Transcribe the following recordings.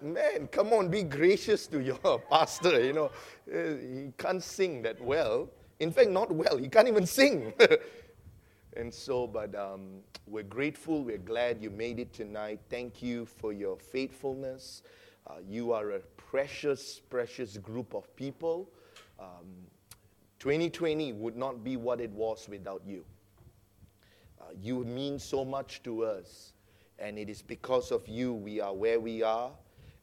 Man, come on, be gracious to your pastor. You know, Uh, he can't sing that well. In fact, not well. He can't even sing. and so, but um, we're grateful. We're glad you made it tonight. Thank you for your faithfulness. Uh, you are a precious, precious group of people. Um, 2020 would not be what it was without you. Uh, you mean so much to us, and it is because of you we are where we are,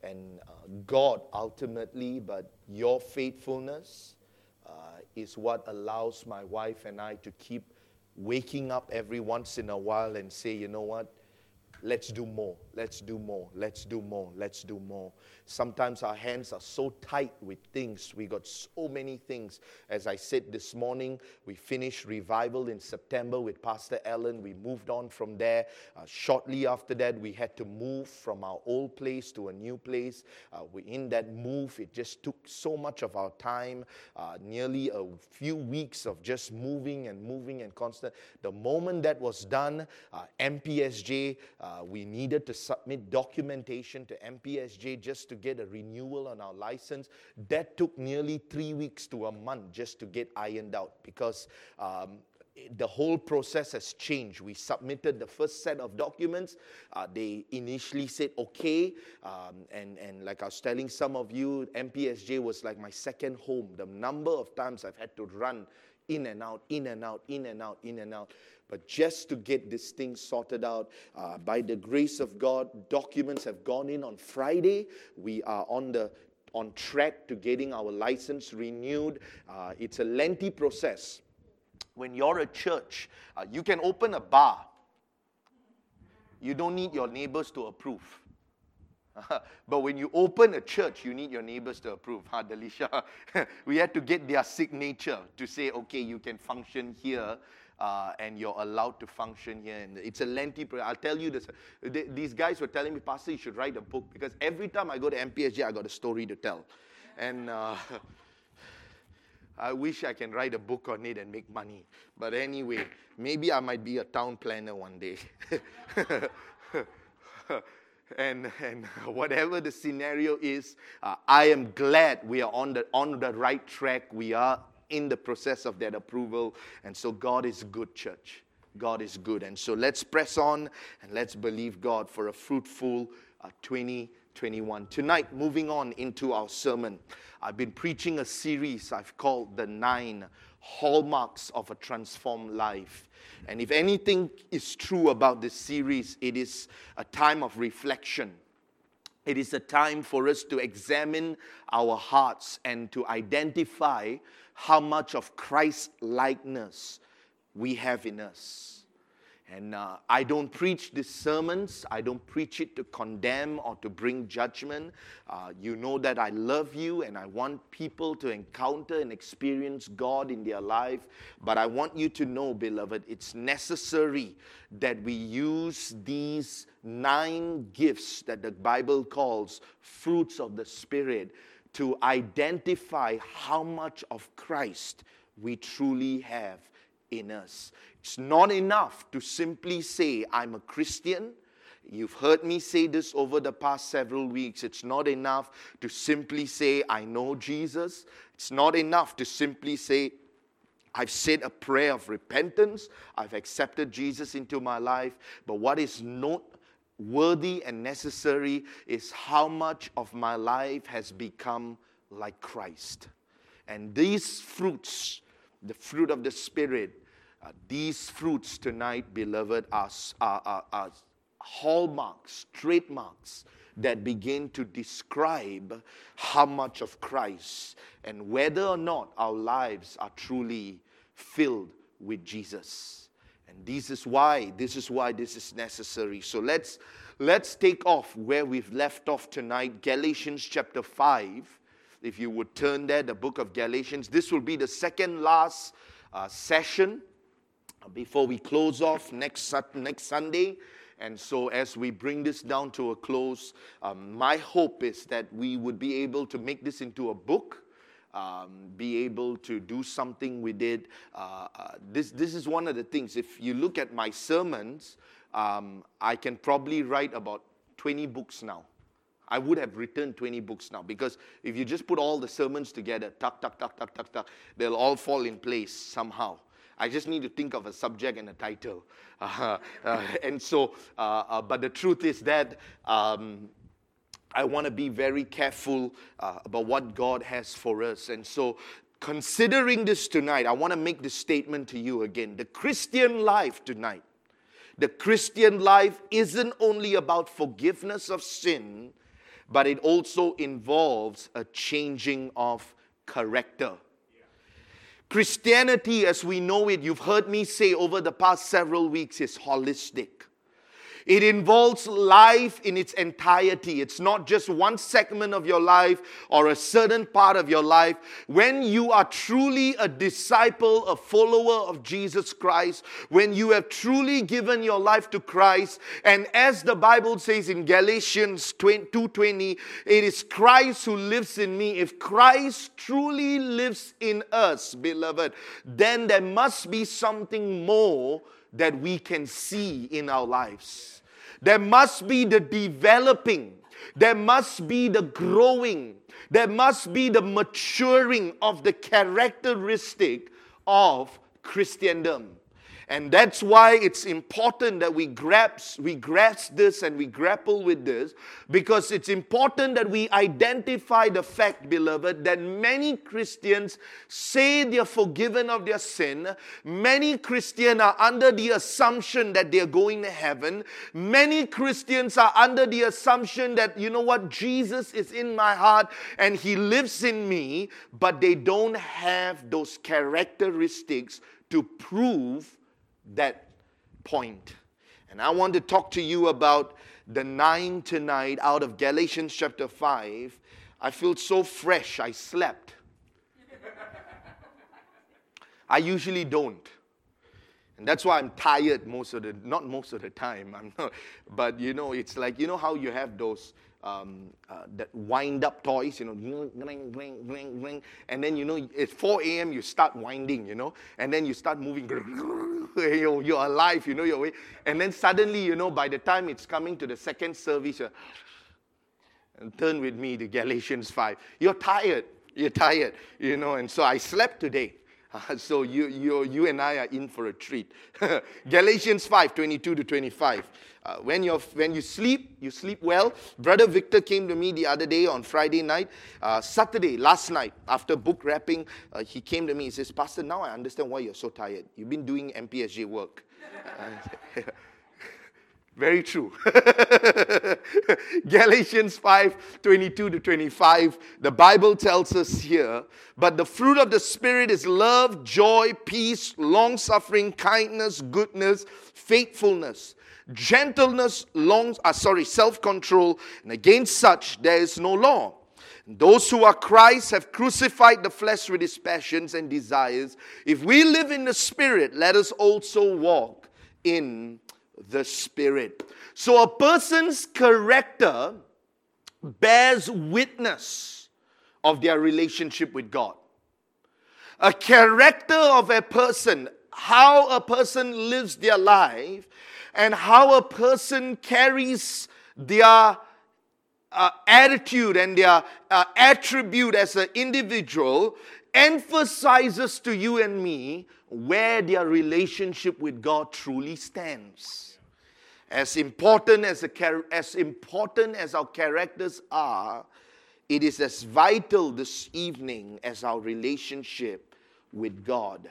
and uh, God ultimately, but your faithfulness uh, is what allows my wife and I to keep waking up every once in a while and say, you know what? Let's do more. Let's do more. Let's do more. Let's do more. Sometimes our hands are so tight with things. We got so many things. As I said this morning, we finished revival in September with Pastor Ellen. We moved on from there. Uh, shortly after that, we had to move from our old place to a new place. Uh, we, in that move, it just took so much of our time, uh, nearly a few weeks of just moving and moving and constant. The moment that was done, uh, MPSJ, uh, we needed to submit documentation to MPSJ just to get a renewal on our license. That took nearly three weeks to a month just to get ironed out because um, the whole process has changed. We submitted the first set of documents. Uh, they initially said okay, um, and and like I was telling some of you, MPSJ was like my second home. The number of times I've had to run in and out, in and out, in and out, in and out. But just to get this thing sorted out, uh, by the grace of God, documents have gone in on Friday. We are on the on track to getting our license renewed. Uh, it's a lengthy process. When you're a church, uh, you can open a bar. You don't need your neighbors to approve. but when you open a church, you need your neighbors to approve, huh, Delisha? we had to get their signature to say, okay, you can function here uh, and you're allowed to function here. And it's a lengthy process. I'll tell you this. these guys were telling me, Pastor, you should write a book because every time I go to MPSJ, I got a story to tell. And uh, I wish I can write a book on it and make money. But anyway, maybe I might be a town planner one day. And, and whatever the scenario is, uh, I am glad we are on the, on the right track. We are in the process of that approval. And so God is good, church. God is good. And so let's press on and let's believe God for a fruitful uh, 2021. Tonight, moving on into our sermon, I've been preaching a series I've called The Nine Hallmarks of a Transformed Life. And if anything is true about this series, it is a time of reflection. It is a time for us to examine our hearts and to identify how much of Christ likeness we have in us. And uh, I don't preach these sermons. I don't preach it to condemn or to bring judgment. Uh, you know that I love you and I want people to encounter and experience God in their life. But I want you to know, beloved, it's necessary that we use these nine gifts that the Bible calls fruits of the Spirit to identify how much of Christ we truly have in us. It's not enough to simply say, I'm a Christian. You've heard me say this over the past several weeks. It's not enough to simply say, I know Jesus. It's not enough to simply say, I've said a prayer of repentance. I've accepted Jesus into my life. But what is not worthy and necessary is how much of my life has become like Christ. And these fruits, the fruit of the Spirit, uh, these fruits tonight, beloved, are, are, are, hallmarks, trademarks that begin to describe how much of Christ and whether or not our lives are truly filled with Jesus. And this is why, this is why this is necessary. So let's let's take off where we've left off tonight, Galatians chapter 5. If you would turn there, the book of Galatians. This will be the second last uh, session before we close off next, next Sunday. And so, as we bring this down to a close, um, my hope is that we would be able to make this into a book um, be able to do something with it. Uh, uh, this, this is one of the things. If you look at my sermons, um, I can probably write about 20 books now. I would have written 20 books now because if you just put all the sermons together, tuck, tuck, tuck, tuck, tuck, tuck, they'll all fall in place somehow. I just need to think of a subject and a title. Uh, uh, and so, uh, uh, but the truth is that um, I want to be very careful uh, about what God has for us. And so, considering this tonight, I want to make this statement to you again. The Christian life tonight, the Christian life isn't only about forgiveness of sin, but it also involves a changing of character. Christianity, as we know it, you've heard me say over the past several weeks, is holistic. It involves life in its entirety. It's not just one segment of your life or a certain part of your life. When you are truly a disciple, a follower of Jesus Christ, when you have truly given your life to Christ, and as the Bible says in Galatians 2:20, it is Christ who lives in me. If Christ truly lives in us, beloved, then there must be something more that we can see in our lives. There must be the developing, there must be the growing, there must be the maturing of the characteristic of Christendom. And that's why it's important that we grasp, we grasp this and we grapple with this because it's important that we identify the fact, beloved, that many Christians say they're forgiven of their sin. Many Christians are under the assumption that they're going to heaven. Many Christians are under the assumption that, you know what, Jesus is in my heart and he lives in me, but they don't have those characteristics to prove that point. And I want to talk to you about the nine tonight out of Galatians chapter 5. I feel so fresh, I slept. I usually don't. And that's why I'm tired most of the, not most of the time, I'm not, but you know, it's like, you know how you have those um, uh, that wind up toys, you know, ring, ring, ring, ring, and then you know at 4 a.m. you start winding, you know, and then you start moving, you're, you're alive, you know your way, and then suddenly, you know, by the time it's coming to the second service, and turn with me to Galatians 5. You're tired, you're tired, you know, and so I slept today. so you, you, you and I are in for a treat. Galatians 5 22 to 25. Uh, when, you're, when you sleep, you sleep well. Brother Victor came to me the other day on Friday night. Uh, Saturday, last night, after book wrapping, uh, he came to me. He says, Pastor, now I understand why you're so tired. You've been doing MPSJ work. Very true. Galatians 5 22 to 25. The Bible tells us here, but the fruit of the Spirit is love, joy, peace, long suffering, kindness, goodness, faithfulness, gentleness, long, uh, sorry, self control, and against such there is no law. Those who are Christ have crucified the flesh with its passions and desires. If we live in the Spirit, let us also walk in the Spirit. So a person's character bears witness of their relationship with God. A character of a person, how a person lives their life, and how a person carries their uh, attitude and their uh, attribute as an individual emphasizes to you and me where their relationship with God truly stands. As important as, a, as important as our characters are, it is as vital this evening as our relationship with God.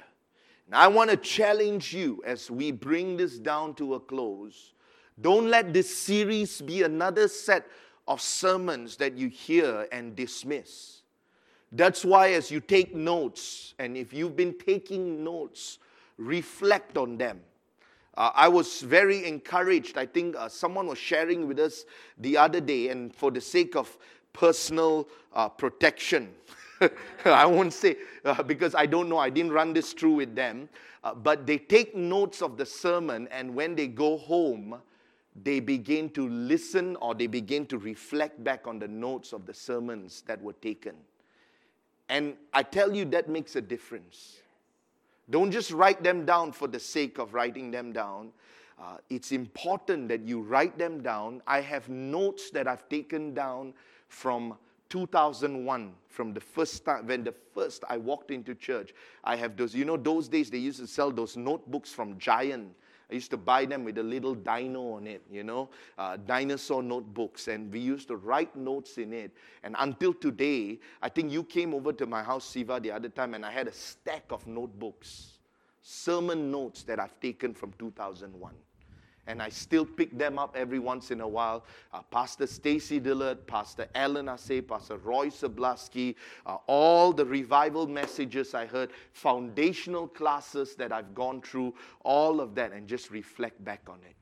And I want to challenge you as we bring this down to a close. Don't let this series be another set of sermons that you hear and dismiss. That's why, as you take notes, and if you've been taking notes, reflect on them. Uh, I was very encouraged. I think uh, someone was sharing with us the other day, and for the sake of personal uh, protection, I won't say uh, because I don't know, I didn't run this through with them, uh, but they take notes of the sermon, and when they go home, they begin to listen or they begin to reflect back on the notes of the sermons that were taken. And I tell you, that makes a difference. Don't just write them down for the sake of writing them down. uh, it's important that you write them down. I have notes that I've taken down from 2001 from the first time when the first i walked into church i have those you know those days they used to sell those notebooks from giant i used to buy them with a little dino on it you know uh, dinosaur notebooks and we used to write notes in it. And until today i think you came over to my house siva the other time and i had a stack of notebooks sermon notes that i've taken from 2001 and I still pick them up every once in a while. Uh, Pastor Stacy Dillard, Pastor Alan Asay, Pastor Roy Sablaski, uh, all the revival messages I heard, foundational classes that I've gone through, all of that, and just reflect back on it.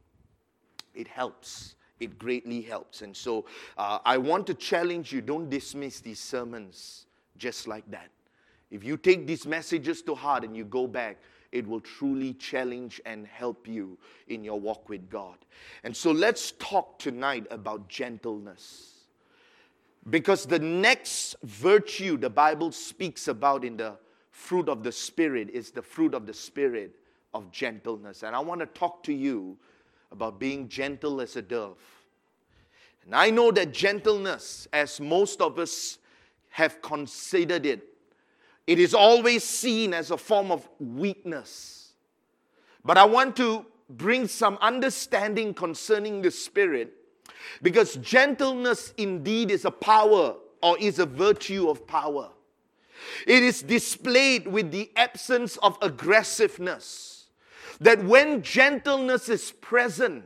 It helps. It greatly helps. And so uh, I want to challenge you don't dismiss these sermons just like that. If you take these messages to heart and you go back, it will truly challenge and help you in your walk with God. And so let's talk tonight about gentleness. Because the next virtue the Bible speaks about in the fruit of the Spirit is the fruit of the Spirit of gentleness. And I want to talk to you about being gentle as a dove. And I know that gentleness, as most of us have considered it, it is always seen as a form of weakness. But I want to bring some understanding concerning the Spirit because gentleness indeed is a power or is a virtue of power. It is displayed with the absence of aggressiveness. That when gentleness is present,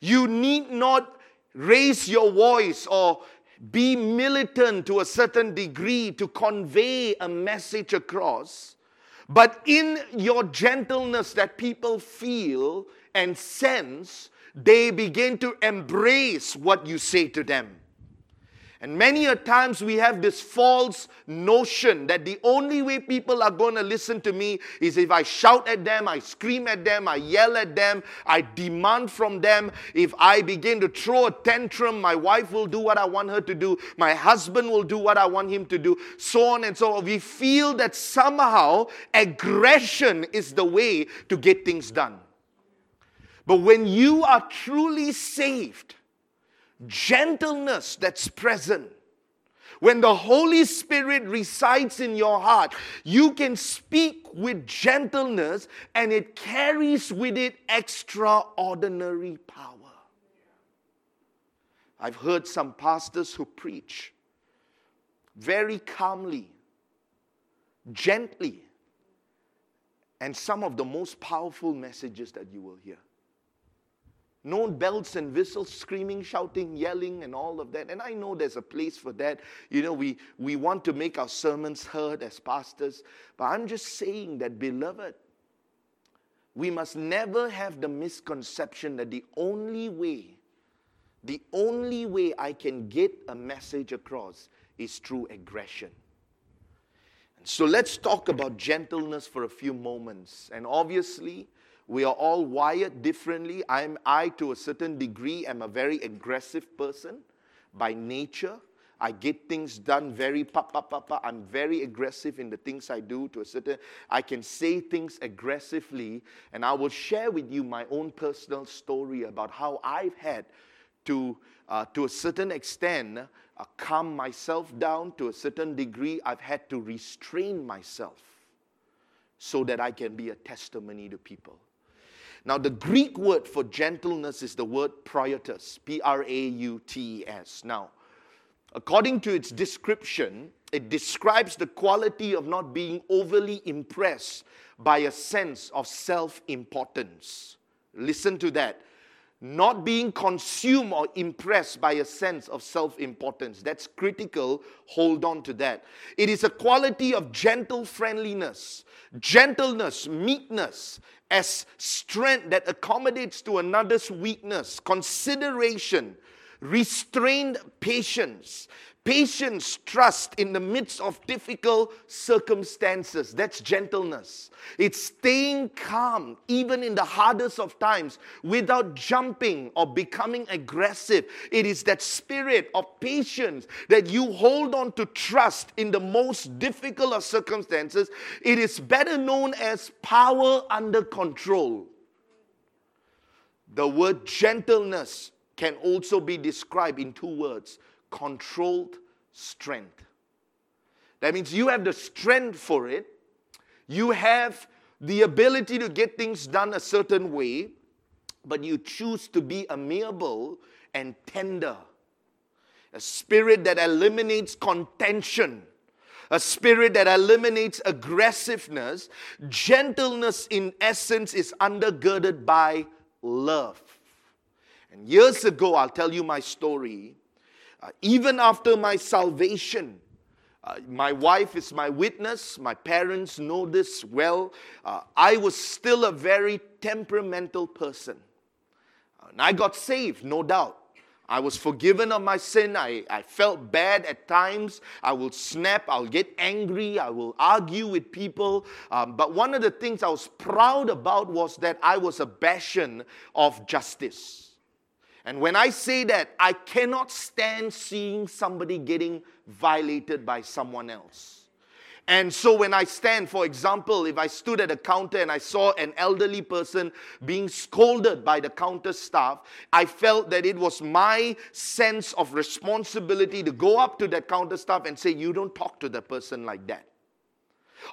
you need not raise your voice or be militant to a certain degree to convey a message across, but in your gentleness that people feel and sense, they begin to embrace what you say to them. And many a times we have this false notion that the only way people are going to listen to me is if I shout at them, I scream at them, I yell at them, I demand from them. If I begin to throw a tantrum, my wife will do what I want her to do, my husband will do what I want him to do, so on and so on. We feel that somehow aggression is the way to get things done. But when you are truly saved, gentleness that's present. When the Holy Spirit resides in your heart, you can speak with gentleness and it carries with it extraordinary power. I've heard some pastors who preach very calmly, gently, and some of the most powerful messages that you will hear. No bells and whistles, screaming, shouting, yelling, and all of that. And I know there's a place for that. You know, we, we want to make our sermons heard as pastors. But I'm just saying that, beloved, we must never have the misconception that the only way, the only way I can get a message across is through aggression. And so let's talk about gentleness for a few moments. And obviously, we are all wired differently. I'm, I, to a certain degree, am a very aggressive person by nature. I get things done very pa pa pa pa. I'm very aggressive in the things I do to a certain. I can say things aggressively, and I will share with you my own personal story about how I've had to, uh, to a certain extent, uh, calm myself down. To a certain degree, I've had to restrain myself so that I can be a testimony to people. Now, the Greek word for gentleness is the word prautes, P R A U T E S. Now, according to its description, it describes the quality of not being overly impressed by a sense of self importance. Listen to that. Not being consumed or impressed by a sense of self importance. That's critical. Hold on to that. It is a quality of gentle friendliness, gentleness, meekness, as strength that accommodates to another's weakness, consideration, restrained patience, Patience, trust in the midst of difficult circumstances. That's gentleness. It's staying calm, even in the hardest of times, without jumping or becoming aggressive. It is that spirit of patience that you hold on to trust in the most difficult of circumstances. It is better known as power under control. The word gentleness can also be described in two words controlled strength. That means you have the strength for it, you have the ability to get things done a certain way, but you choose to be amiable and tender. A spirit that eliminates contention, a spirit that eliminates aggressiveness. Gentleness, in essence, is undergirded by love. And years ago, I'll tell you my story. Uh, even after my salvation, uh, my wife is my witness. My parents know this well. Uh, I was still a very temperamental person. And I got saved, no doubt. I was forgiven of my sin. I, I felt bad at times. I will snap. I'll get angry. I will argue with people. Um, but one of the things I was proud about was that I was a bastion of justice. And when I say that, I cannot stand seeing somebody getting violated by someone else. And so when I stand, for example, if I stood at a counter and I saw an elderly person being scolded by the counter staff, I felt that it was my sense of responsibility to go up to that counter staff and say, You don't talk to the person like that.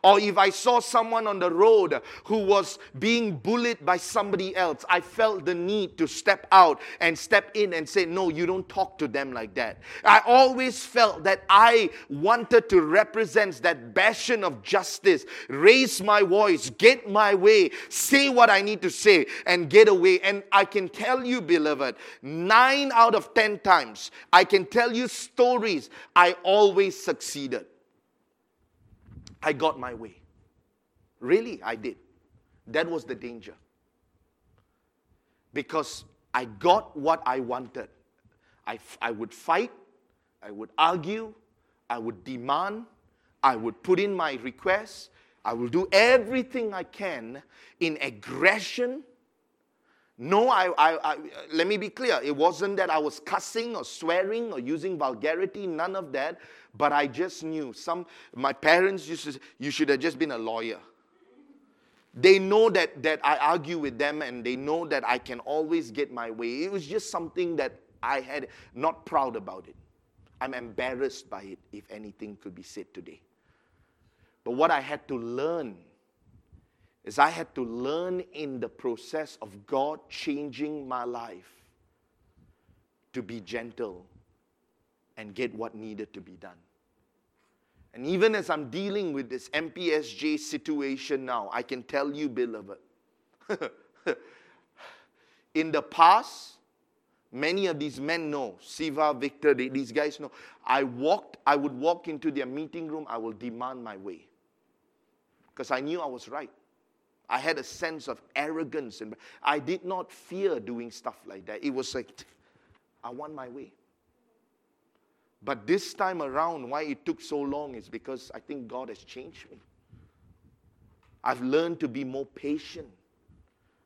Or if I saw someone on the road who was being bullied by somebody else, I felt the need to step out and step in and say, No, you don't talk to them like that. I always felt that I wanted to represent that bastion of justice, raise my voice, get my way, say what I need to say, and get away. And I can tell you, beloved, nine out of ten times, I can tell you stories, I always succeeded. I got my way. Really, I did. That was the danger. Because I got what I wanted. I, I would fight, I would argue, I would demand, I would put in my requests, I will do everything I can in aggression. No, I, I, I, let me be clear. It wasn't that I was cussing or swearing or using vulgarity, none of that. But I just knew some, my parents used to you should have just been a lawyer. They know that, that I argue with them and they know that I can always get my way. It was just something that I had not proud about it. I'm embarrassed by it, if anything could be said today. But what I had to learn is I had to learn in the process of God changing my life to be gentle and get what needed to be done. And even as I'm dealing with this MPSJ situation now, I can tell you, beloved, in the past, many of these men know, Siva, Victor, they, these guys know. I walked, I would walk into their meeting room, I will demand my way. Because I knew I was right. I had a sense of arrogance and I did not fear doing stuff like that. It was like, I want my way. But this time around, why it took so long is because I think God has changed me. I've learned to be more patient.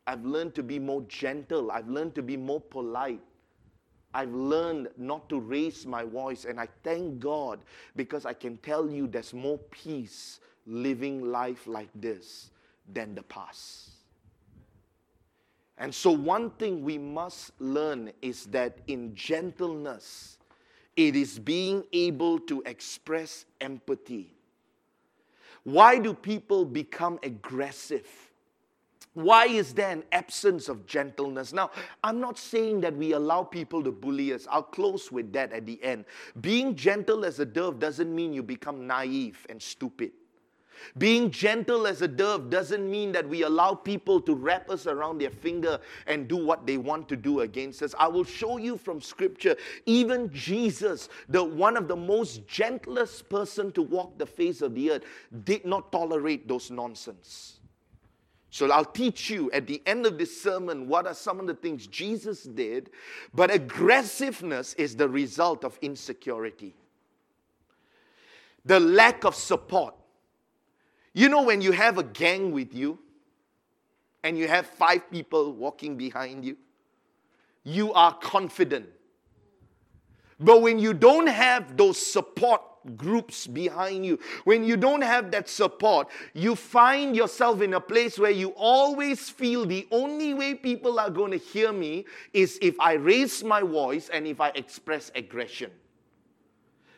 I've learned to be more gentle. I've learned to be more polite. I've learned not to raise my voice. And I thank God because I can tell you there's more peace living life like this than the past. And so, one thing we must learn is that in gentleness, it is being able to express empathy. Why do people become aggressive? Why is there an absence of gentleness? Now, I'm not saying that we allow people to bully us. I'll close with that at the end. Being gentle as a dove doesn't mean you become naive and stupid. Being gentle as a dove doesn't mean that we allow people to wrap us around their finger and do what they want to do against us. I will show you from scripture, even Jesus, the one of the most gentlest person to walk the face of the earth, did not tolerate those nonsense. So I'll teach you at the end of this sermon what are some of the things Jesus did, but aggressiveness is the result of insecurity. The lack of support you know, when you have a gang with you and you have five people walking behind you, you are confident. But when you don't have those support groups behind you, when you don't have that support, you find yourself in a place where you always feel the only way people are going to hear me is if I raise my voice and if I express aggression.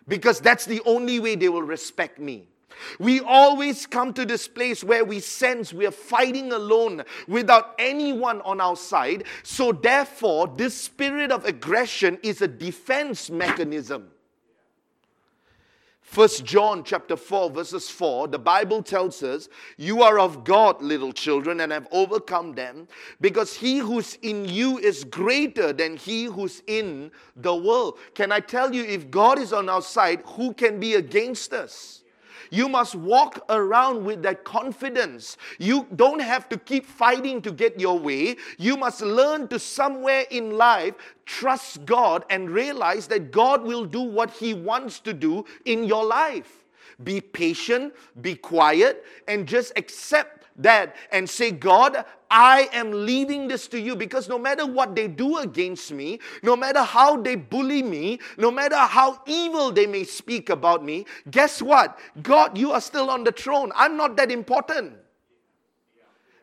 Because that's the only way they will respect me. We always come to this place where we sense we are fighting alone without anyone on our side. So, therefore, this spirit of aggression is a defense mechanism. First John chapter 4 verses 4 the Bible tells us you are of God little children and have overcome them because he who's in you is greater than he who's in the world. Can I tell you if God is on our side who can be against us? You must walk around with that confidence. You don't have to keep fighting to get your way. You must learn to somewhere in life trust God and realize that God will do what He wants to do in your life. Be patient, be quiet, and just accept that and say, God, I am leaving this to you because no matter what they do against me, no matter how they bully me, no matter how evil they may speak about me, guess what? God, you are still on the throne. I'm not that important.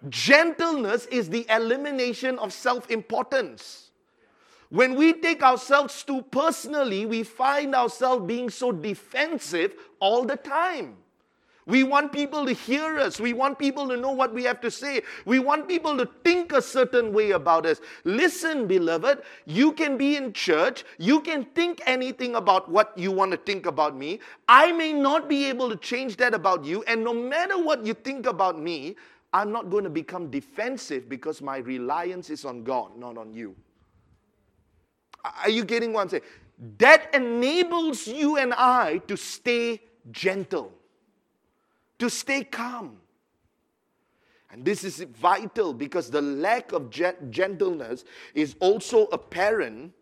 Gentleness is the elimination of self importance. When we take ourselves too personally, we find ourselves being so defensive all the time. We want people to hear us. We want people to know what we have to say. We want people to think a certain way about us. Listen, beloved, you can be in church. You can think anything about what you want to think about me. I may not be able to change that about you. And no matter what you think about me, I'm not going to become defensive because my reliance is on God, not on you. Are you getting what I'm saying? That enables you and I to stay gentle to stay calm. And this is vital because the lack of gentleness is also apparent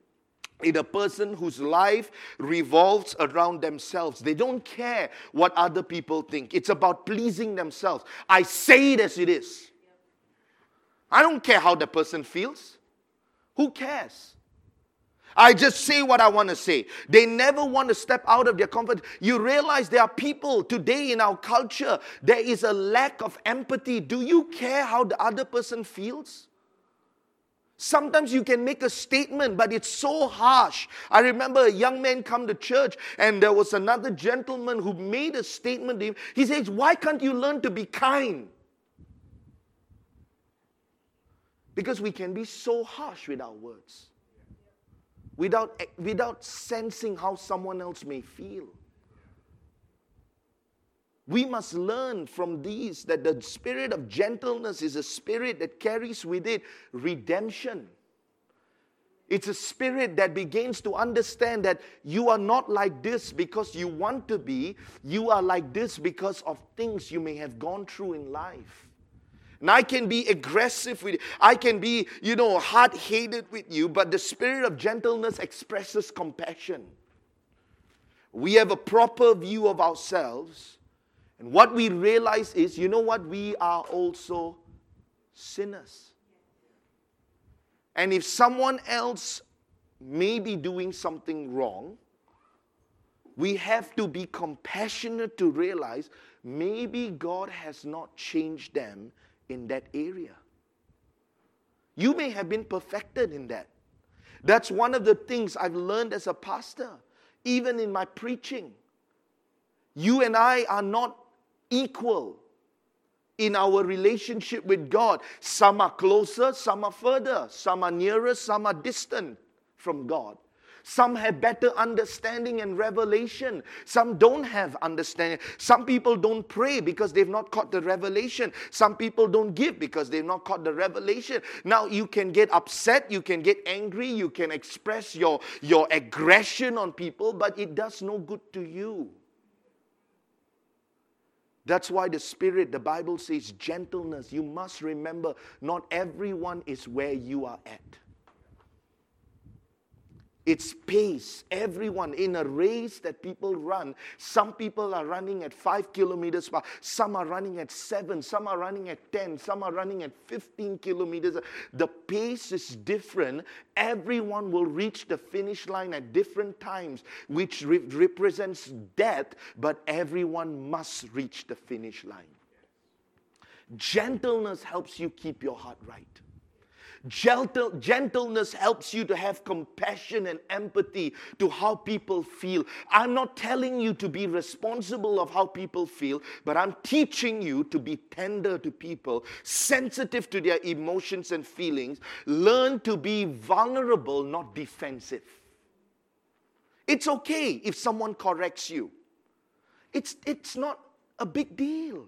in a person whose life revolves around themselves. They don't care what other people think, it's about pleasing themselves. I say it as it is. I don't care how the person feels. Who cares? I just say what I want to say. They never want to step out of their comfort. You realize there are people today in our culture, there is a lack of empathy. Do you care how the other person feels? Sometimes you can make a statement, but it's so harsh. I remember a young man come to church, and there was another gentleman who made a statement to him. He says, Why can't you learn to be kind? Because we can be so harsh with our words without, eh, without sensing how someone else may feel. We must learn from these that the spirit of gentleness is a spirit that carries with it redemption. It's a spirit that begins to understand that you are not like this because you want to be, you are like this because of things you may have gone through in life. And I can be aggressive with you. I can be, you know, hard headed with you, but the spirit of gentleness expresses compassion. We have a proper view of ourselves. And what we realize is, you know what? We are also sinners. And if someone else may be doing something wrong, we have to be compassionate to realize maybe God has not changed them in that area. You may have been perfected in that. That's one of the things I've learned as a pastor, even in my preaching. You and I are not equal in our relationship with God. Some are closer, some are further, some are nearer, some are distant from God. Some have better understanding and revelation. Some don't have understanding. Some people don't pray because they've not caught the revelation. Some people don't give because they've not caught the revelation. Now you can get upset, you can get angry, you can express your, your aggression on people, but it does no good to you. That's why the Spirit, the Bible says gentleness. You must remember, not everyone is where you are at. It's pace. Everyone in a race that people run, some people are running at five kilometers per some are running at seven, some are running at 10, some are running at 15 kilometers. The pace is different. Everyone will reach the finish line at different times, which re- represents death, but everyone must reach the finish line. Gentleness helps you keep your heart right. Gentle, gentleness helps you to have compassion and empathy to how people feel. I'm not telling you to be responsible of how people feel, but I'm teaching you to be tender to people, sensitive to their emotions and feelings. Learn to be vulnerable, not defensive. It's okay if someone corrects you. It's, it's not a big deal.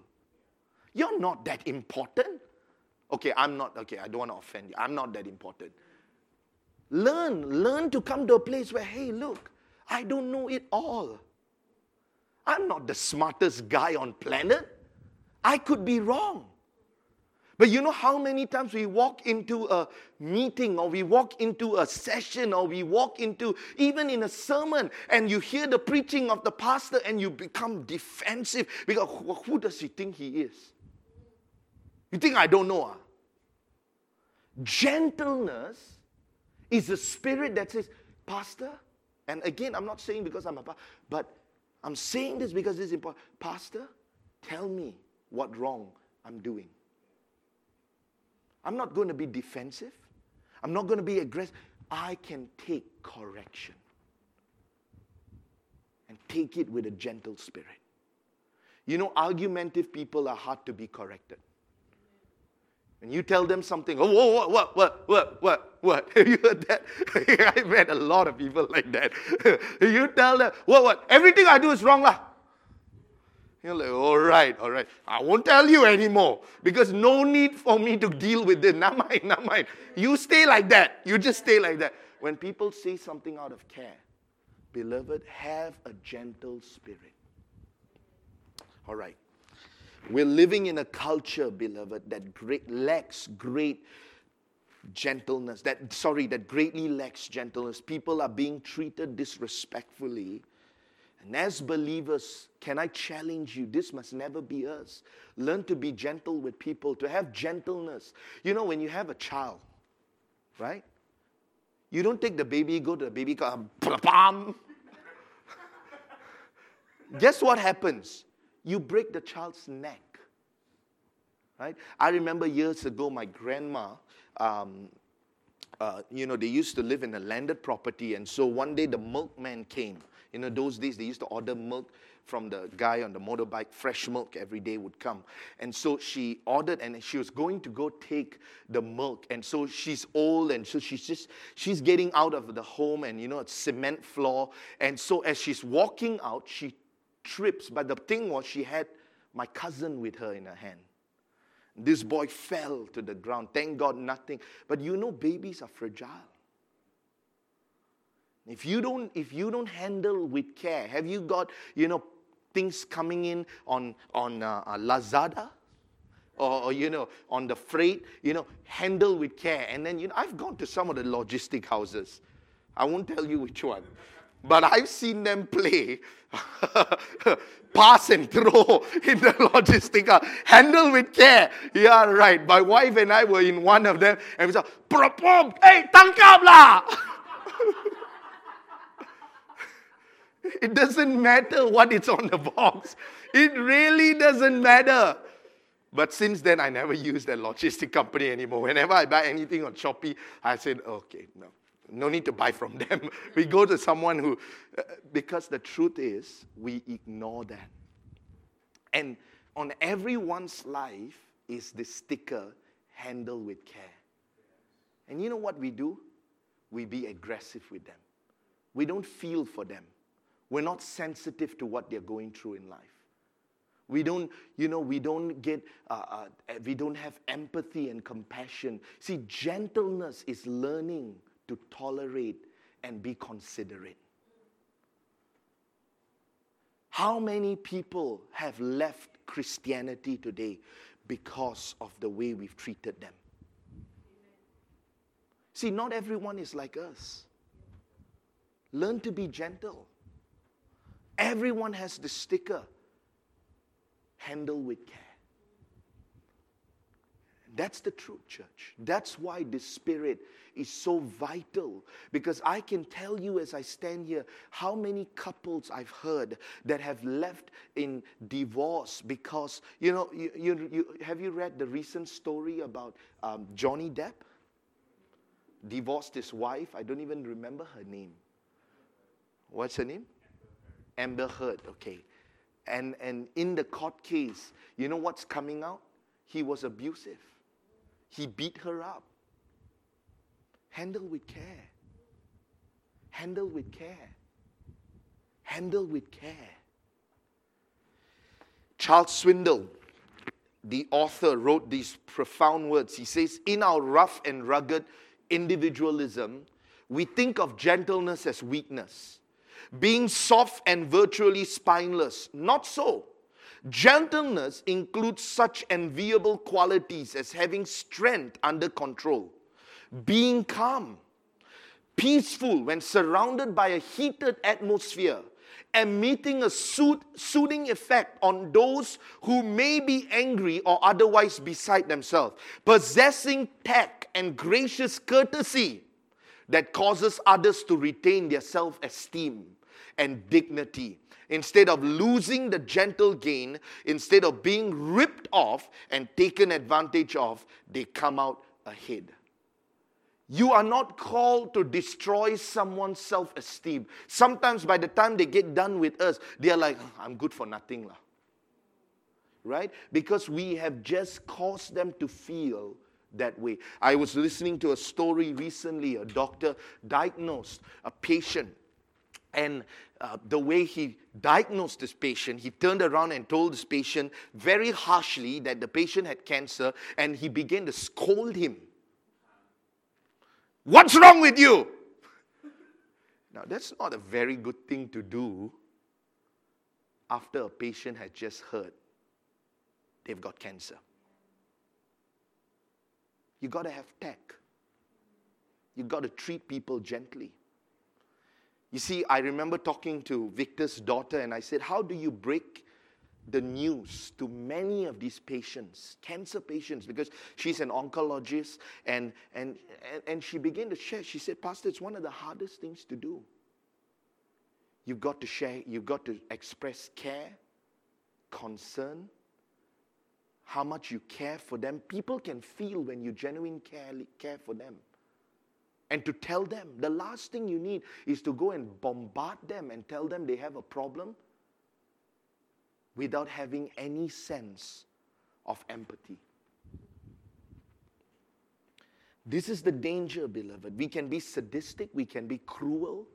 You're not that important. Okay, I'm not, okay, I don't want to offend you. I'm not that important. Learn, learn to come to a place where, hey, look, I don't know it all. I'm not the smartest guy on planet. I could be wrong. But you know how many times we walk into a meeting or we walk into a session or we walk into even in a sermon and you hear the preaching of the pastor and you become defensive because who does he think he is? You think I don't know? Ah? Gentleness is a spirit that says, Pastor, and again, I'm not saying because I'm a pastor, but I'm saying this because it's important. Pastor, tell me what wrong I'm doing. I'm not going to be defensive. I'm not going to be aggressive. I can take correction and take it with a gentle spirit. You know, argumentative people are hard to be corrected. When you tell them something, oh, whoa, what, what, what, what, what? Have you heard that? I've met a lot of people like that. you tell them, what, what? Everything I do is wrong, lah. You're like, all right, all right. I won't tell you anymore because no need for me to deal with it. Not mine, not mine. You stay like that. You just stay like that. When people say something out of care, beloved, have a gentle spirit. All right. We're living in a culture, beloved, that great, lacks great gentleness. That sorry, that greatly lacks gentleness. People are being treated disrespectfully. And as believers, can I challenge you? This must never be us. Learn to be gentle with people, to have gentleness. You know, when you have a child, right? You don't take the baby, go to the baby, car, bam. Guess what happens? You break the child's neck. Right? I remember years ago, my grandma, um, uh, you know, they used to live in a landed property, and so one day the milkman came. You know, those days they used to order milk from the guy on the motorbike, fresh milk every day would come. And so she ordered and she was going to go take the milk. And so she's old and so she's just, she's getting out of the home and, you know, it's cement floor. And so as she's walking out, she trips, but the thing was, she had my cousin with her in her hand. This boy fell to the ground. Thank God, nothing. But you know, babies are fragile. If you don't, if you don't handle with care, have you got, you know, things coming in on on uh, uh, Lazada? Or, or, you know, on the freight, you know, handle with care. And then, you know, I've gone to some of the logistic houses. I won't tell you which one. But I've seen them play pass and throw in the logistica, handle with care. Yeah, right. My wife and I were in one of them, and we said, "Propom, hey, tangkap lah." it doesn't matter what it's on the box. It really doesn't matter. But since then, I never use that logistic company anymore. Whenever I buy anything on Shopee, I said, okay, no, no need to buy from them. we go to someone who, uh, because the truth is, we ignore that. And on everyone's life is the sticker, handle with care. And you know what we do? We be aggressive with them. We don't feel for them. We're not sensitive to what they're going through in life. We don't, you know, we don't get, uh, uh, we don't have empathy and compassion. See, gentleness is learning to tolerate and be considerate. How many people have left Christianity today because of the way we've treated them? See, not everyone is like us. Learn to be gentle. Everyone has the sticker handle with care. That's the truth, church. That's why the Spirit is so vital. Because I can tell you as I stand here how many couples I've heard that have left in divorce because, you know, you, you, you have you read the recent story about um, Johnny Depp? Divorced his wife. I don't even remember her name. What's her name? Amber Heard, okay. And, and in the court case, you know what's coming out? He was abusive. He beat her up. Handle with care. Handle with care. Handle with care. Charles Swindoll, the author, wrote these profound words. He says, In our rough and rugged individualism, we think of gentleness as weakness, being soft and virtually spineless. Not so. Gentleness includes such enviable qualities as having strength under control, being calm, peaceful when surrounded by a heated atmosphere, emitting a soothing effect on those who may be angry or otherwise beside themselves, possessing tact and gracious courtesy that causes others to retain their self esteem and dignity. Instead of losing the gentle gain, instead of being ripped off and taken advantage of, they come out ahead. You are not called to destroy someone's self esteem. Sometimes by the time they get done with us, they are like, I'm good for nothing. Lah. Right? Because we have just caused them to feel that way. I was listening to a story recently. A doctor diagnosed a patient and uh, the way he diagnosed this patient, he turned around and told this patient very harshly that the patient had cancer, and he began to scold him. What's wrong with you? Now, that's not a very good thing to do after a patient had just heard they've got cancer. You got to have tact. You got to treat people gently. You see, I remember talking to Victor's daughter, and I said, How do you break the news to many of these patients, cancer patients, because she's an oncologist, and, and, and, and she began to share. She said, Pastor, it's one of the hardest things to do. You've got to share, you've got to express care, concern, how much you care for them. People can feel when you genuinely care, care for them and to tell them. The last thing you need is to go and bombard them and tell them they have a problem without having any sense of empathy. This is the danger, beloved. We can be sadistic, we can be cruel,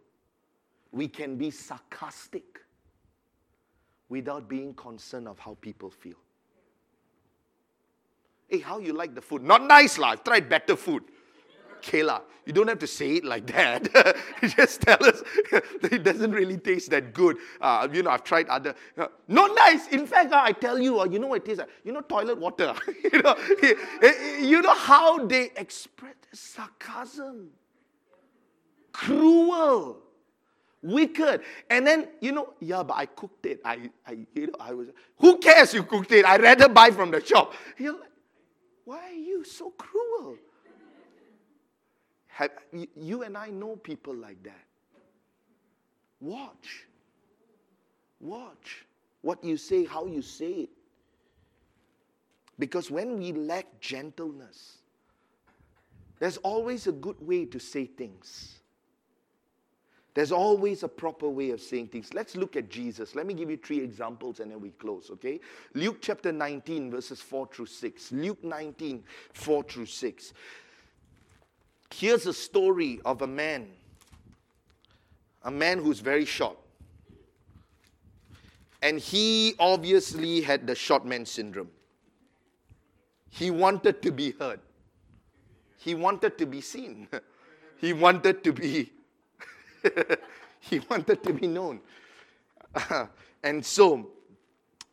we can be sarcastic without being concerned of how people feel. Hey, how you like the food? Not nice, lah. I've tried better food. Kayla. You don't have to say it like that. just tell us it doesn't really taste that good. Uh, you know, I've tried other. Uh, not nice. In fact, uh, I tell you, uh, you know what it is? Uh, you know, toilet water. you know, you know how they express sarcasm, cruel, wicked, and then you know, yeah, but I cooked it. I, I, you know, I was. Who cares? You cooked it. I rather buy from the shop. You're like, why are you so cruel? Have, you and I know people like that. Watch. Watch what you say, how you say it. Because when we lack gentleness, there's always a good way to say things. There's always a proper way of saying things. Let's look at Jesus. Let me give you three examples and then we close, okay? Luke chapter 19, verses 4 through 6. Luke 19, 4 through 6. Here's a story of a man, a man who's very short. And he obviously had the short man syndrome. He wanted to be heard, he wanted to be seen, he wanted to be. he wanted to be known. and so,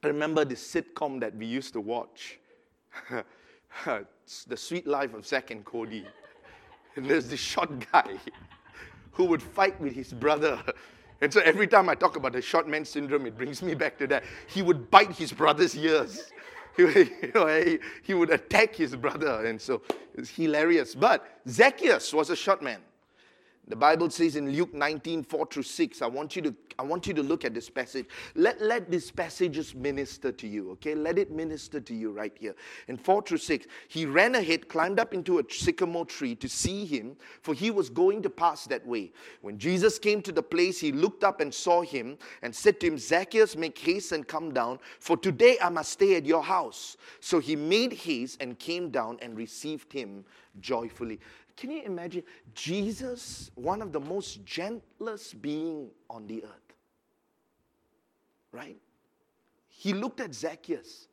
I remember the sitcom that we used to watch, The Suite Life of Zack and Cody. And there's this short guy who would fight with his brother. And so every time I talk about the short man syndrome, it brings me back to that. He would bite his brother's ears. He, you know, he, he would attack his brother. And so it's hilarious. But Zacchaeus was a short man. The Bible says in Luke 19, 4 through 6, I want you to, I want you to look at this passage. Let, let this passage just minister to you, okay? Let it minister to you right here. In 4 through 6, he ran ahead, climbed up into a sycamore tree to see him, for he was going to pass that way. When Jesus came to the place, he looked up and saw him and said to him, Zacchaeus, make haste and come down, for today I must stay at your house. So he made haste and came down and received him joyfully. Can you imagine Jesus, one of the most gentlest being on the earth? Right? He looked at Zacchaeus.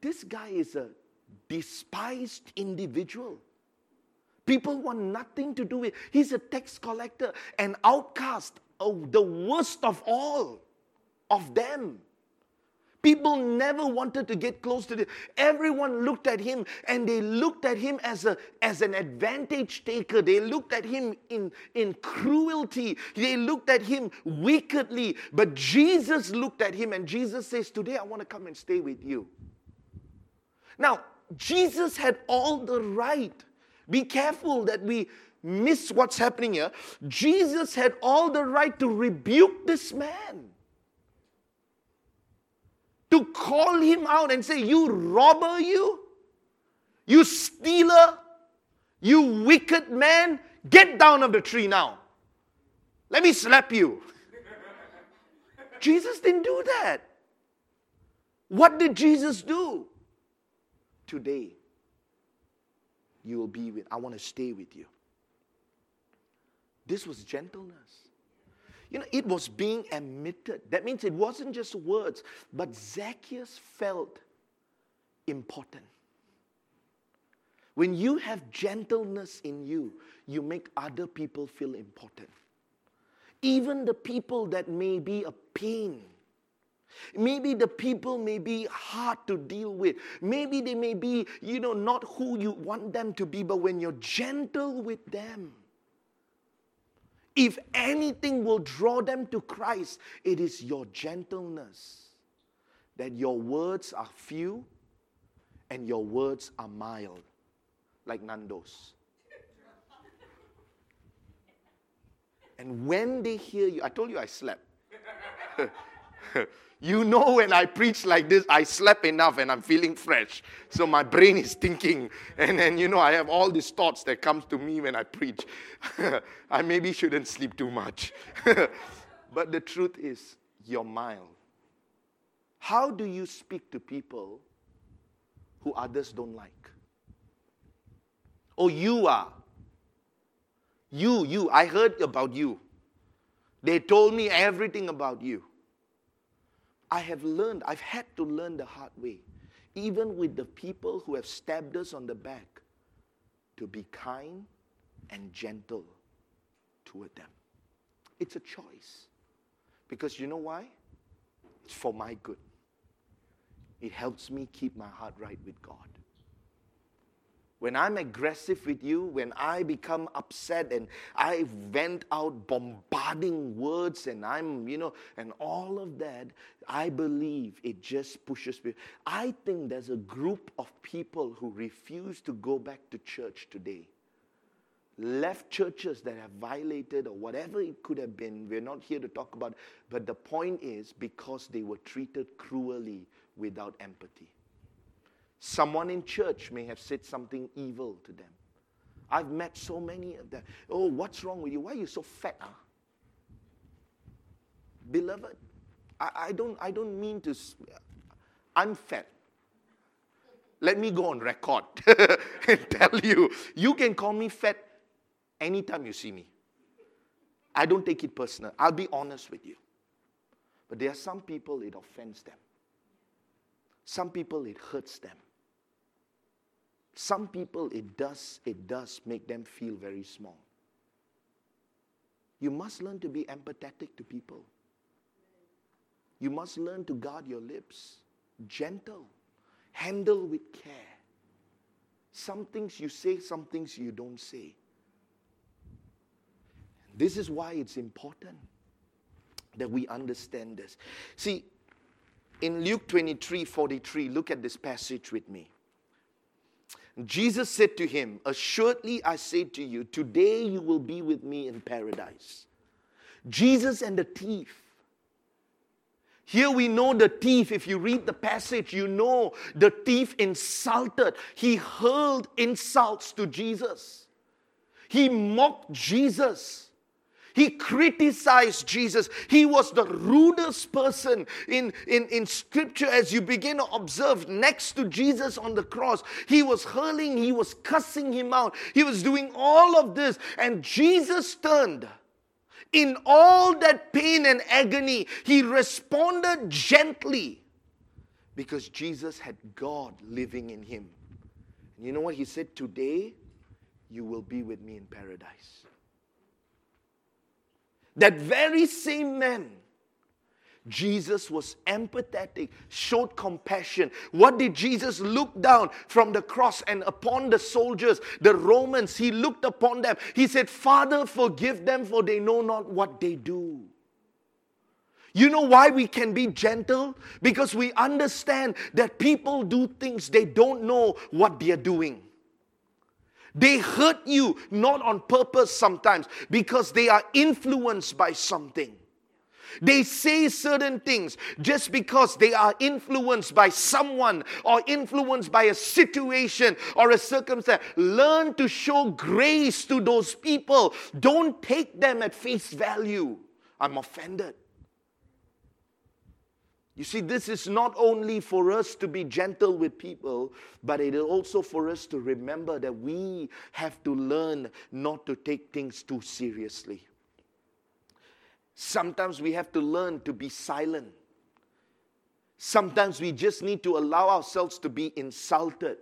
This guy is a despised individual. People want nothing to do with. He's a tax collector, an outcast, oh, the worst of all of them. People never wanted to get close to him. Everyone looked at him and they looked at him as, a, as an advantage taker. They looked at him in, in cruelty. They looked at him wickedly. But Jesus looked at him and Jesus says, Today I want to come and stay with you. Now, Jesus had all the right. Be careful that we miss what's happening here. Jesus had all the right to rebuke this man to call him out and say, You robber, you, you stealer, you wicked man, get down of the tree now. Let me slap you. Jesus didn't do that. What did Jesus do? Today, you will be with, I want to stay with you. This was gentleness. You know, it was being admitted. That means it wasn't just words, but Zacchaeus felt important. When you have gentleness in you, you make other people feel important. Even the people that may be a pain. Maybe the people may be hard to deal with. Maybe they may be, you know, not who you want them to be, but when you're gentle with them, if anything will draw them to Christ, it is your gentleness. That your words are few and your words are mild, like Nando's. And when they hear you, I told you I slept. You know, when I preach like this, I slept enough and I'm feeling fresh. So my brain is thinking. And then, you know, I have all these thoughts that comes to me when I preach. I maybe shouldn't sleep too much. but the truth is, you're mild. How do you speak to people who others don't like? Oh, you are. You, you. I heard about you. They told me everything about you. I have learned, I've had to learn the hard way, even with the people who have stabbed us on the back, to be kind and gentle toward them. It's a choice. Because you know why? It's for my good. It helps me keep my heart right with God when I'm aggressive with you, when I become upset and I vent out bombarding words and I'm, you know, and all of that, I believe it just pushes me. I think there's a group of people who refuse to go back to church today. Left churches that have violated or whatever it could have been. We're not here to talk about, but the point is because they were treated cruelly without empathy. Someone in church may have said something evil to them. I've met so many of them. Oh, what's wrong with you? Why are you so fat? Huh? Beloved, I, I, don't, I don't mean to. I'm fat. Let me go on record and tell you. You can call me fat anytime you see me. I don't take it personal. I'll be honest with you. But there are some people it offends them. Some people it hurts them. Some people, it does, it does make them feel very small. You must learn to be empathetic to people. You must learn to guard your lips, gentle, handle with care. Some things you say, some things you don't say. This is why it's important that we understand this. See, in Luke 23 43, look at this passage with me. Jesus said to him, Assuredly I say to you, today you will be with me in paradise. Jesus and the thief. Here we know the thief. If you read the passage, you know the thief insulted. He hurled insults to Jesus. He mocked Jesus. He criticized Jesus. He was the rudest person in, in, in scripture as you begin to observe next to Jesus on the cross. He was hurling, he was cussing him out, he was doing all of this. And Jesus turned. In all that pain and agony, he responded gently because Jesus had God living in him. And you know what he said? Today, you will be with me in paradise. That very same man, Jesus was empathetic, showed compassion. What did Jesus look down from the cross and upon the soldiers, the Romans? He looked upon them. He said, Father, forgive them, for they know not what they do. You know why we can be gentle? Because we understand that people do things they don't know what they are doing. They hurt you not on purpose sometimes because they are influenced by something. They say certain things just because they are influenced by someone or influenced by a situation or a circumstance. Learn to show grace to those people. Don't take them at face value. I'm offended. You see, this is not only for us to be gentle with people, but it is also for us to remember that we have to learn not to take things too seriously. Sometimes we have to learn to be silent. Sometimes we just need to allow ourselves to be insulted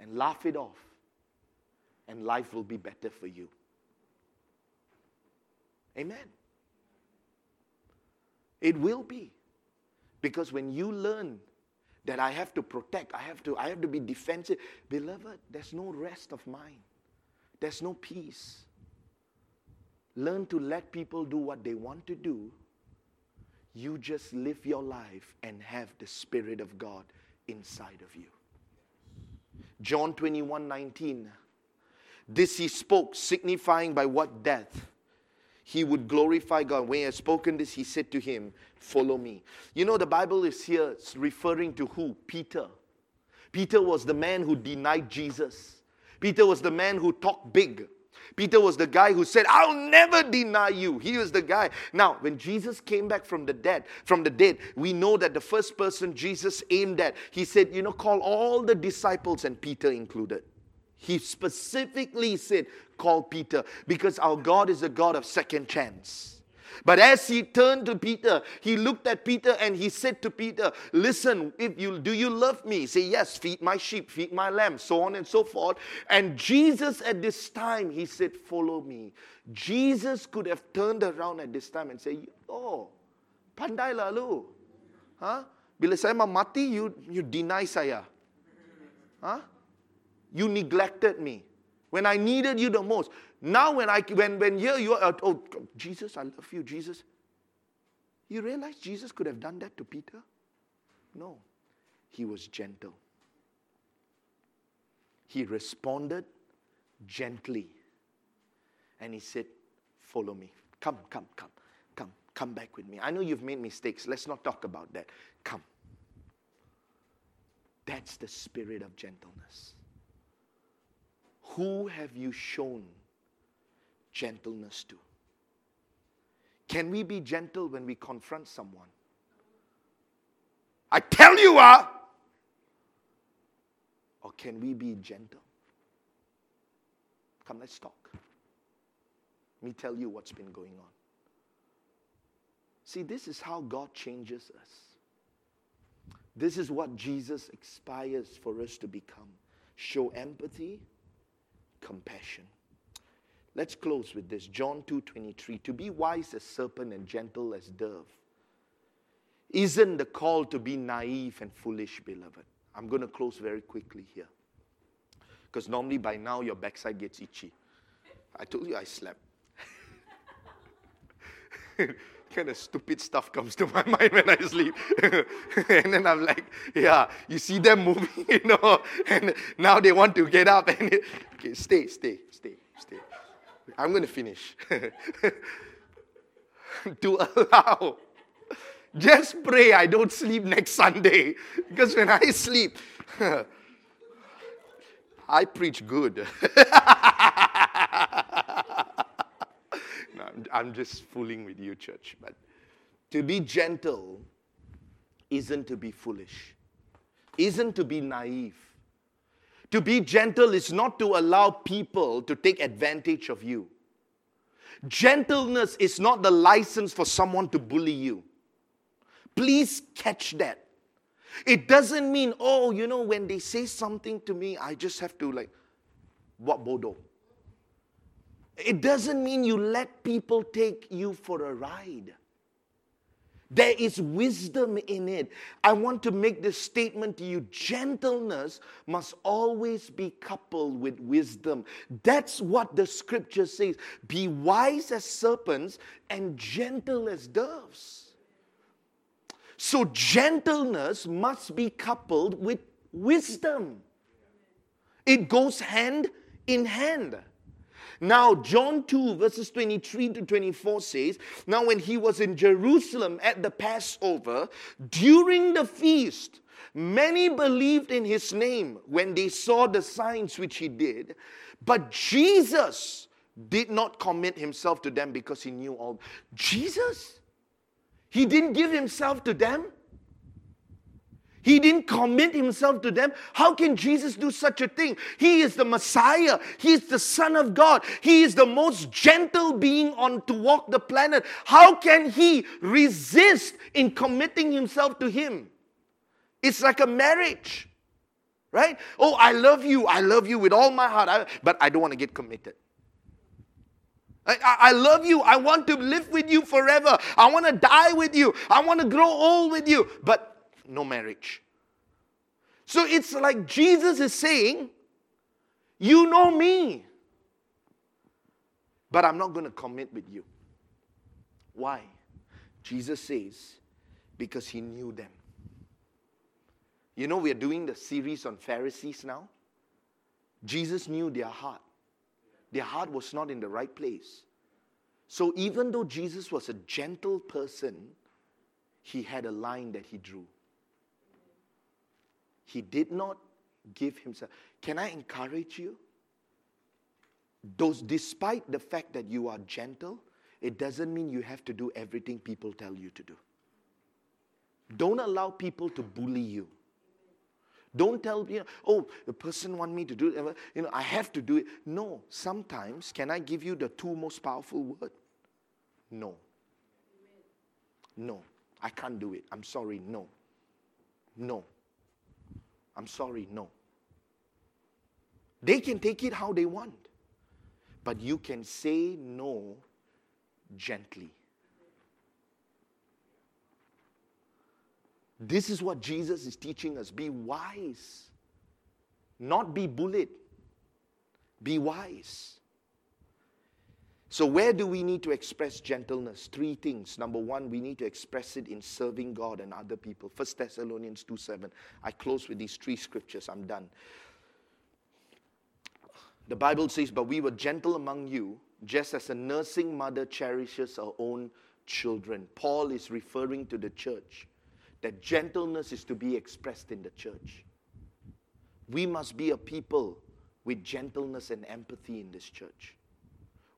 and laugh it off, and life will be better for you. Amen. It will be. Because when you learn that I have to protect, I have to, I have to be defensive, beloved, there's no rest of mind. There's no peace. Learn to let people do what they want to do. You just live your life and have the Spirit of God inside of you. John 21 19. This he spoke, signifying by what death he would glorify God. When he had spoken this, he said to him, Follow me. You know, the Bible is here referring to who? Peter. Peter was the man who denied Jesus. Peter was the man who talked big. Peter was the guy who said, I'll never deny you. He was the guy. Now, when Jesus came back from the dead, from the dead, we know that the first person Jesus aimed at, he said, you know, call all the disciples and Peter included. He specifically said, Call Peter, because our God is a God of second chance. But as he turned to Peter, he looked at Peter and he said to Peter, Listen, if you do you love me? Say, Yes, feed my sheep, feed my lamb, so on and so forth. And Jesus at this time, he said, Follow me. Jesus could have turned around at this time and said, Oh, pandai lalu. Huh? Bila saya mati, you, you deny saya. Huh? You neglected me when I needed you the most. Now, when I when when here you are, oh Jesus, I love you, Jesus. You realize Jesus could have done that to Peter? No, he was gentle. He responded gently, and he said, "Follow me. Come, come, come, come, come back with me. I know you've made mistakes. Let's not talk about that. Come." That's the spirit of gentleness. Who have you shown gentleness to? Can we be gentle when we confront someone? I tell you, ah! Uh, or can we be gentle? Come, let's talk. Let me tell you what's been going on. See, this is how God changes us. This is what Jesus aspires for us to become. Show empathy, compassion. Let's close with this. John 2:23. To be wise as serpent and gentle as dove isn't the call to be naive and foolish, beloved. I'm going to close very quickly here. Because normally by now your backside gets itchy. I told you I slept. kind of stupid stuff comes to my mind when I sleep. and then I'm like, yeah, you see them moving, you know, and now they want to get up and okay, stay, stay, stay, stay. I'm going to finish. to allow. Just pray I don't sleep next Sunday. Because when I sleep, I preach good. I'm, I'm just fooling with you, church. But to be gentle isn't to be foolish, isn't to be naive. To be gentle is not to allow people to take advantage of you. Gentleness is not the license for someone to bully you. Please catch that. It doesn't mean, oh, you know, when they say something to me, I just have to like, what bodo? It doesn't mean you let people take you for a ride. There is wisdom in it. I want to make this statement to you gentleness must always be coupled with wisdom. That's what the scripture says. Be wise as serpents and gentle as doves. So, gentleness must be coupled with wisdom, it goes hand in hand. Now, John 2, verses 23 to 24 says, Now, when he was in Jerusalem at the Passover, during the feast, many believed in his name when they saw the signs which he did. But Jesus did not commit himself to them because he knew all. Jesus? He didn't give himself to them? He didn't commit himself to them. How can Jesus do such a thing? He is the Messiah. He is the Son of God. He is the most gentle being on to walk the planet. How can he resist in committing himself to him? It's like a marriage, right? Oh, I love you. I love you with all my heart, I, but I don't want to get committed. I, I, love you. I want to live with you forever. I want to die with you. I want to grow old with you. But no marriage. So it's like Jesus is saying, You know me, but I'm not going to commit with you. Why? Jesus says, Because he knew them. You know, we are doing the series on Pharisees now. Jesus knew their heart. Their heart was not in the right place. So even though Jesus was a gentle person, he had a line that he drew. He did not give himself. Can I encourage you? Those, despite the fact that you are gentle, it doesn't mean you have to do everything people tell you to do. Don't allow people to bully you. Don't tell me, oh, the person want me to do it. You know, I have to do it. No. Sometimes, can I give you the two most powerful word? No. No. I can't do it. I'm sorry. No. No. I'm sorry, no. They can take it how they want, but you can say no gently. This is what Jesus is teaching us be wise, not be bullied. Be wise. So, where do we need to express gentleness? Three things. Number one, we need to express it in serving God and other people. 1 Thessalonians 2 7. I close with these three scriptures. I'm done. The Bible says, But we were gentle among you, just as a nursing mother cherishes her own children. Paul is referring to the church, that gentleness is to be expressed in the church. We must be a people with gentleness and empathy in this church.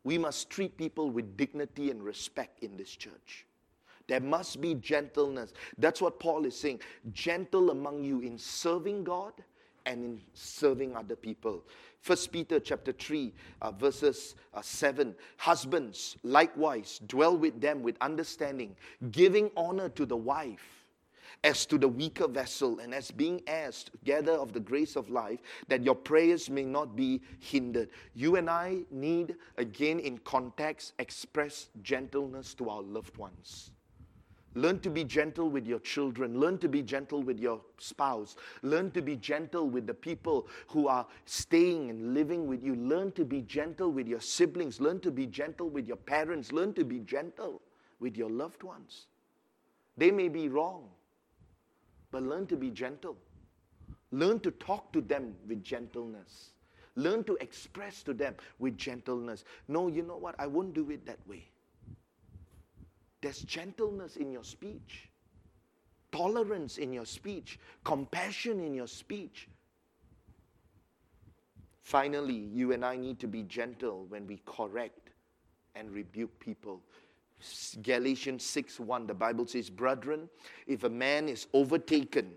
We must treat people with dignity and respect in this church. There must be gentleness. That's what Paul is saying. Gentle among you in serving God and in serving other people. First Peter chapter 3, uh, verses uh, 7. Husbands, likewise, dwell with them with understanding, giving honor to the wife as to the weaker vessel, and as being heirs together of the grace of life, that your prayers may not be hindered. You and I need, again in context, express gentleness to our loved ones. Learn to be gentle with your children. Learn to be gentle with your spouse. Learn to be gentle with the people who are staying and living with you. Learn to be gentle with your siblings. Learn to be gentle with your parents. Learn to be gentle with your loved ones. They may be wrong, but learn to be gentle. Learn to talk to them with gentleness. Learn to express to them with gentleness. No, you know what? I won't do it that way. There's gentleness in your speech, tolerance in your speech, compassion in your speech. Finally, you and I need to be gentle when we correct and rebuke people. Galatians 6 1, the Bible says, Brethren, if a man is overtaken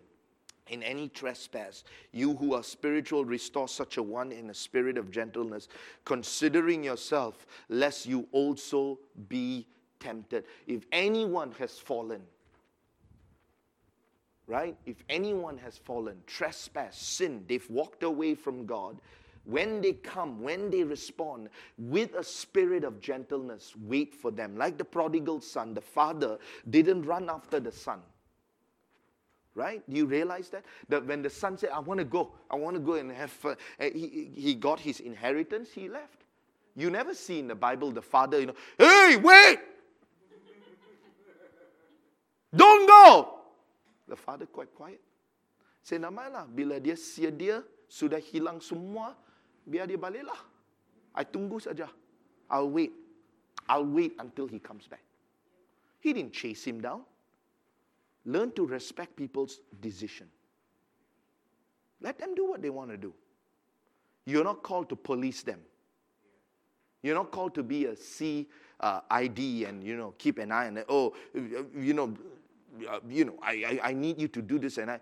in any trespass, you who are spiritual, restore such a one in a spirit of gentleness, considering yourself, lest you also be tempted. If anyone has fallen, right? If anyone has fallen, trespass, sin, they've walked away from God. When they come, when they respond with a spirit of gentleness, wait for them. Like the prodigal son, the father didn't run after the son. Right? Do you realize that? That when the son said, I want to go, I want to go and have fun, eh, he, he got his inheritance, he left. You never see in the Bible the father, you know, hey, wait! Don't go. The father quite quiet. Say namalah. Bila dia sia dia sudah hilang semua, biar dia baliklah. I tunggu saja. I'll wait. I'll wait until he comes back. He didn't chase him down. Learn to respect people's decision. Let them do what they want to do. You're not called to police them. You're not called to be a C uh, ID and you know keep an eye on it. Oh, you know, uh, you know, I, I, I need you to do this, and I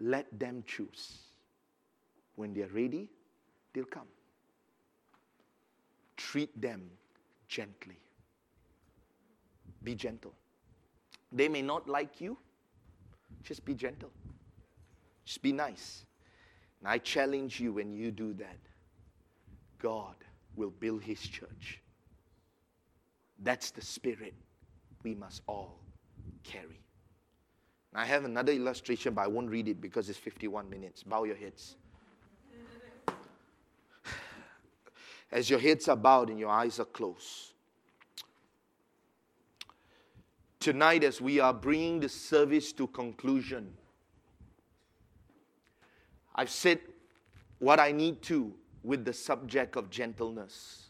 let them choose. When they're ready, they'll come. Treat them gently. Be gentle. They may not like you. Just be gentle. Just be nice. And I challenge you when you do that, God will build his church. That's the spirit we must all carry. I have another illustration, but I won't read it because it's 51 minutes. Bow your heads. As your heads are bowed and your eyes are closed. Tonight, as we are bringing the service to conclusion, I've said what I need to with the subject of gentleness.